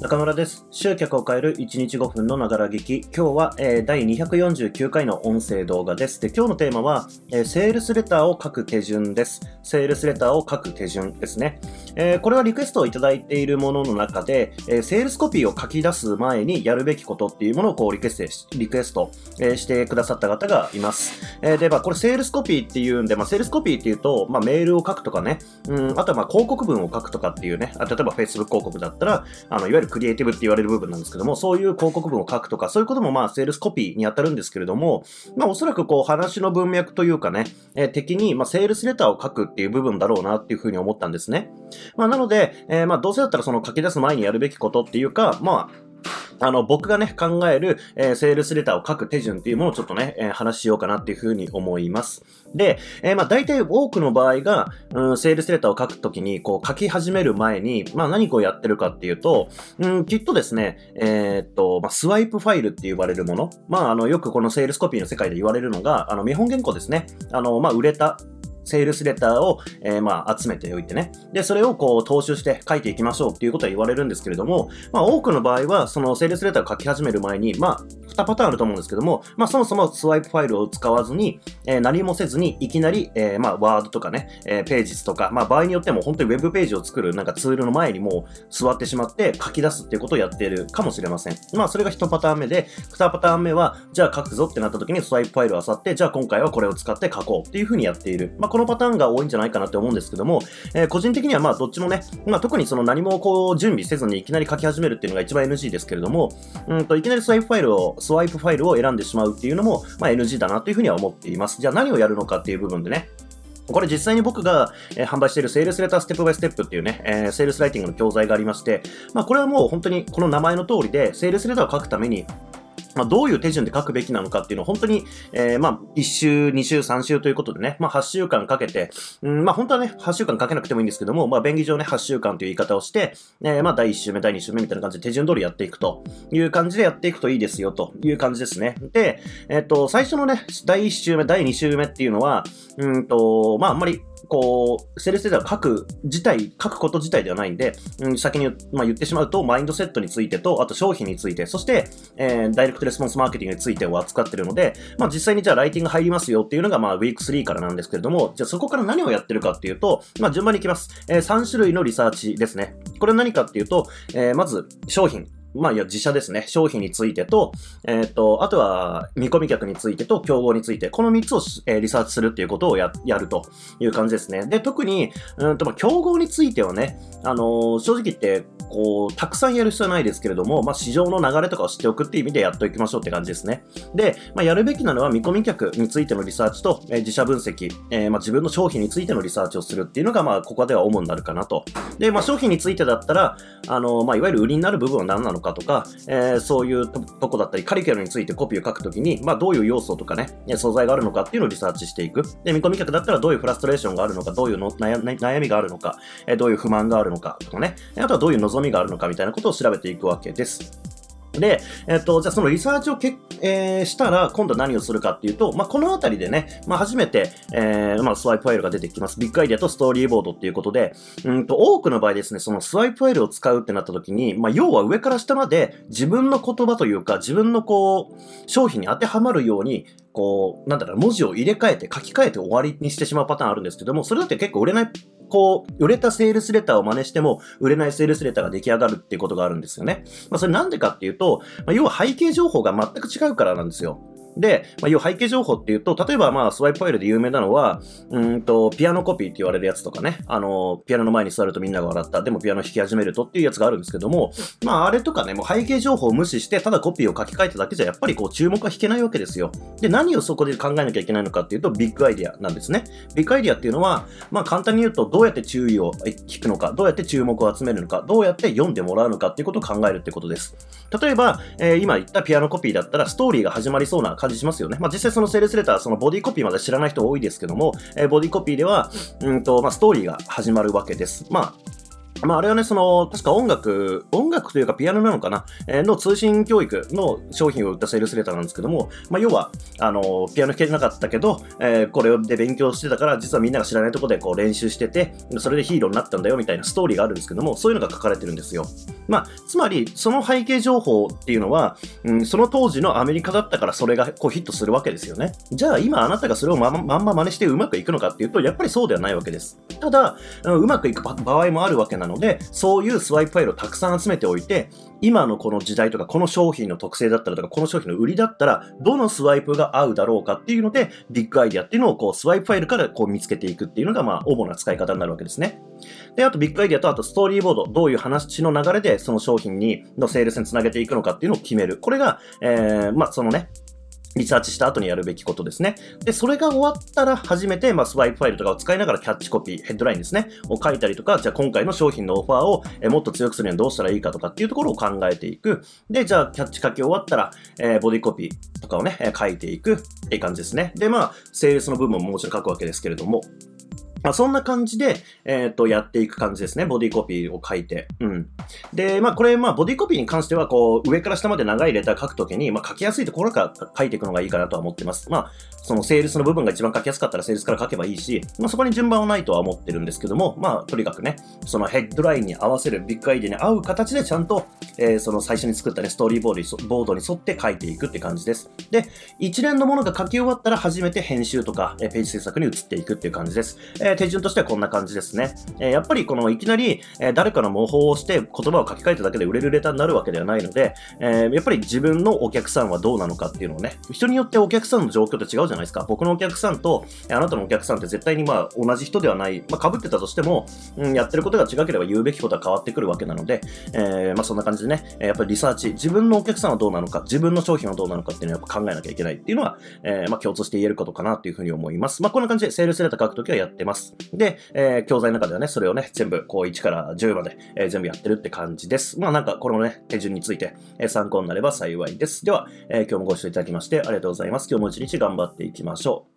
中村です。集客を変える1日5分のながら劇。今日は、えー第249回の音声動画です。で、今日のテーマは、えーセールスレターを書く手順です。セールスレターを書く手順ですね。えーこれはリクエストをいただいているものの中で、えセールスコピーを書き出す前にやるべきことっていうものをこうリクエストしリクエスト、えしてくださった方がいます。えで、まあ、これセールスコピーっていうんで、まあ、セールスコピーっていうと、まあ、メールを書くとかね、うん、あとはまあ広告文を書くとかっていうね、あ例えば Facebook 広告だったら、あの、いわゆるクリエイティブって言われる部分なんですけども、そういう広告文を書くとか、そういうこともまあ、セールスコピーに当たるんですけれども、まあ、おそらくこう、話の文脈というかね、えー的に、まあ、セールスレターを書くっていう部分だろうなっていうふうに思ったんですね。まあ、なので、えーまあ、どうせだったらその書き出す前にやるべきことっていうか、まあ、あの、僕がね、考える、えーセールスレターを書く手順っていうものをちょっとね、えー話しようかなっていうふうに思います。で、えーまあ大体多くの場合が、うん、セールスレターを書くときに、こう書き始める前に、まあ何をやってるかっていうと、うん、きっとですね、えっと、まあスワイプファイルって言われるもの。まああの、よくこのセールスコピーの世界で言われるのが、あの、見本原稿ですね。あの、まあ売れた、セールスレターを、えーまあ、集めておいてね。で、それをこう、踏襲して書いていきましょうっていうことは言われるんですけれども、まあ、多くの場合は、そのセールスレターを書き始める前に、まあ、2パターンあると思うんですけども、まあ、そもそもスワイプファイルを使わずに、えー何もせずに、いきなり、えーまあ、ワードとかね、えーページとか、まあ、場合によっても本当にウェブページを作るなんかツールの前にもう座ってしまって書き出すっていうことをやっているかもしれません。まあ、それが1パターン目で、2パターン目は、じゃあ書くぞってなった時にスワイプファイルを漁って、じゃあ今回はこれを使って書こうっていうふうにやっている。ま、このパターンが多いんじゃないかなって思うんですけども、えー個人的にはまあ、どっちもね、まあ、特にその何もこう、準備せずにいきなり書き始めるっていうのが一番 NG ですけれども、うんと、いきなりスワイプファイルを、スワイプファイルを選んでしまうっていうのも、まあ、NG だなというふうには思っています。じゃあ何をやるのかっていう部分でね、これ実際に僕が、え販売しているセールスレターステップバイステップっていうね、えーセールスライティングの教材がありまして、まあこれはもう本当にこの名前の通りで、セールスレターを書くために、まあ、どういう手順で書くべきなのかっていうのを本当に、えーまあ、1週、2週、3週ということでね、まあ、8週間かけて、うん、まあ、本当はね、8週間かけなくてもいいんですけども、まあ、便宜上ね、8週間という言い方をして、えーまあ、第1週目、第2週目みたいな感じで手順通りやっていくという感じでやっていくといいですよという感じですね。で、えっ、と、最初のね、第1週目、第2週目っていうのは、うんと、まあ、あんまり、こう、セルスレターを書く自体、書くこと自体ではないんで、うん、先に,、まあ、言ってしまうと、マインドセットについてと、あと商品について、そして、えーダイレクトレスポンスマーケティングについてを扱ってるので、まあ、実際にじゃあライティング入りますよっていうのが、まあ、ウィーク3からなんですけれども、じゃあそこから何をやってるかっていうと、まあ、順番に行きます。え3種類のリサーチですね。これは何かっていうと、えーまず、商品。まあ、いや、自社ですね。商品についてと、えっ、と、あとは、見込み客についてと、競合について、この3つを、えーリサーチするっていうことをや、やるという感じですね。で、特に、うんと、まあ、競合についてはね、あのー正直言って、こう、たくさんやる必要はないですけれども、まあ、市場の流れとかを知っておくっていう意味でやっておきましょうって感じですね。で、まあ、やるべきなのは見込み客についてのリサーチと、えー自社分析、えまあ、自分の商品についてのリサーチをするっていうのが、まあ、ここでは主になるかなと。で、まあ、商品についてだったら、あのまあ、いわゆる売りになる部分は何なのかとか、えーそういうとこだったり、カリキュラムについてコピーを書くときに、まあ、どういう要素とかね、素材があるのかっていうのをリサーチしていく。で、見込み客だったらどういうフラストレーションがあるのか、どういうの悩悩みがあるのか、えーどういう不満があるのかとかね、あとはどういう望みがあるのかみたいなことを調べていくわけです。で、えっと、じゃあそのリサーチをけ、えーしたら、今度は何をするかっていうと、まあ、このあたりでね、まあ、初めて、えーまあ、スワイプファイルが出てきます。ビッグアイデアとストーリーボードっていうことで、うんと、多くの場合ですね、そのスワイプファイルを使うってなった時に、まあ、要は上から下まで自分の言葉というか、自分のこう、商品に当てはまるように、こう、なんだろう、文字を入れ替えて、書き換えて終わりにしてしまうパターンあるんですけども、それだって結構売れないこう、売れたセールスレターを真似しても、売れないセールスレターが出来上がるっていうことがあるんですよね。まあ、それなんでかっていうと、まあ、要は背景情報が全く違うからなんですよ。で、まあ、要は背景情報っていうと、例えばまあ、スワイプファイルで有名なのは、うんと、ピアノコピーって言われるやつとかね、あの、ピアノの前に座るとみんなが笑った、でもピアノ弾き始めるとっていうやつがあるんですけども、まあ、あれとかね、もう背景情報を無視して、ただコピーを書き換えただけじゃ、やっぱりこう、注目は引けないわけですよ。で、何をそこで考えなきゃいけないのかっていうと、ビッグアイディアなんですね。ビッグアイディアっていうのは、まあ、簡単に言うと、どうやって注意を聞くのか、どうやって注目を集めるのか、どうやって読んでもらうのかっていうことを考えるってことです。例えば、えー今言ったピアノコピーだったら、ストーリーが始まりそうな感じしますよね。まあ、実際そのセールスレター、そのボディコピーまで知らない人多いですけども、えーボディコピーでは、うんと、まあ、ストーリーが始まるわけです。まあ、まあ、あれはね、その、確か音楽、音楽というかピアノなのかな、えー、の通信教育の商品を売ったセールスレターなんですけども、まあ、要は、あの、ピアノ弾けなかったけど、えー、これで勉強してたから、実はみんなが知らないところでこう練習してて、それでヒーローになったんだよみたいなストーリーがあるんですけども、そういうのが書かれてるんですよ。まあ、つまり、その背景情報っていうのは、うん、その当時のアメリカだったからそれがこうヒットするわけですよね。じゃあ今あなたがそれをままんま真似してうまくいくのかっていうと、やっぱりそうではないわけです。ただ、うまくいく場合もあるわけなんですので、そういうスワイプファイルをたくさん集めておいて、今のこの時代とか、この商品の特性だったらとか、この商品の売りだったら、どのスワイプが合うだろうかっていうので、ビッグアイデアっていうのをこう、スワイプファイルからこう見つけていくっていうのが、まあ、主な使い方になるわけですね。で、あとビッグアイデアと、あとストーリーボード、どういう話の流れでその商品に、のセールスにつなげていくのかっていうのを決める。これが、えー、まあ、そのね、リサーチした後にやるべきことですね。で、それが終わったら初めて、まあ、スワイプファイルとかを使いながらキャッチコピー、ヘッドラインですね、を書いたりとか、じゃあ今回の商品のオファーをえもっと強くするにはどうしたらいいかとかっていうところを考えていく。で、じゃあキャッチ書き終わったら、えー、ボディコピーとかをね、書いていくっていう感じですね。で、まあ、セールスの部分ももちろん書くわけですけれども、まあ、そんな感じで、えっ、ー、と、やっていく感じですね。ボディコピーを書いて。うん。で、まあ、これ、まあ、ボディコピーに関しては、こう、上から下まで長いレター書くときに、まあ、書きやすいところから書いていくのがいいかなとは思ってます。まあ、そのセールスの部分が一番書きやすかったらセールスから書けばいいし、まあ、そこに順番はないとは思ってるんですけども、まあ、とにかくね、そのヘッドラインに合わせるビッグアイデアに合う形でちゃんと、えー、その最初に作ったね、ストーリーボードにボードに沿って書いていくって感じです。で、一連のものが書き終わったら初めて編集とか、え、ページ制作に移っていくっていう感じです。えー、手順としてはこんな感じですね。えやっぱりこのいきなり、え誰かの模倣をして言葉を書き換えただけで売れるレターになるわけではないので、えやっぱり自分のお客さんはどうなのかっていうのをね、人によってお客さんの状況って違うじゃないですか。僕のお客さんと、あなたのお客さんって絶対にまあ同じ人ではない、まあ被ってたとしても、うん、やってることが違ければ言うべきことは変わってくるわけなので、え、まあそんな感じでね、やっぱりリサーチ、自分のお客さんはどうなのか、自分の商品はどうなのかっていうのをやっぱ考えなきゃいけないっていうのは、え、まあ共通して言えることかなっていうふうに思います。まあこんな感じでセールスレター書くときはやってます。で、えー、教材の中ではね、それをね、全部、こう1から10まで、えー、全部やってるって感じです。まあなんか、このね、手順について、えー、参考になれば幸いです。では、え、今日もご視聴いただきましてありがとうございます。今日も一日頑張っていきましょう。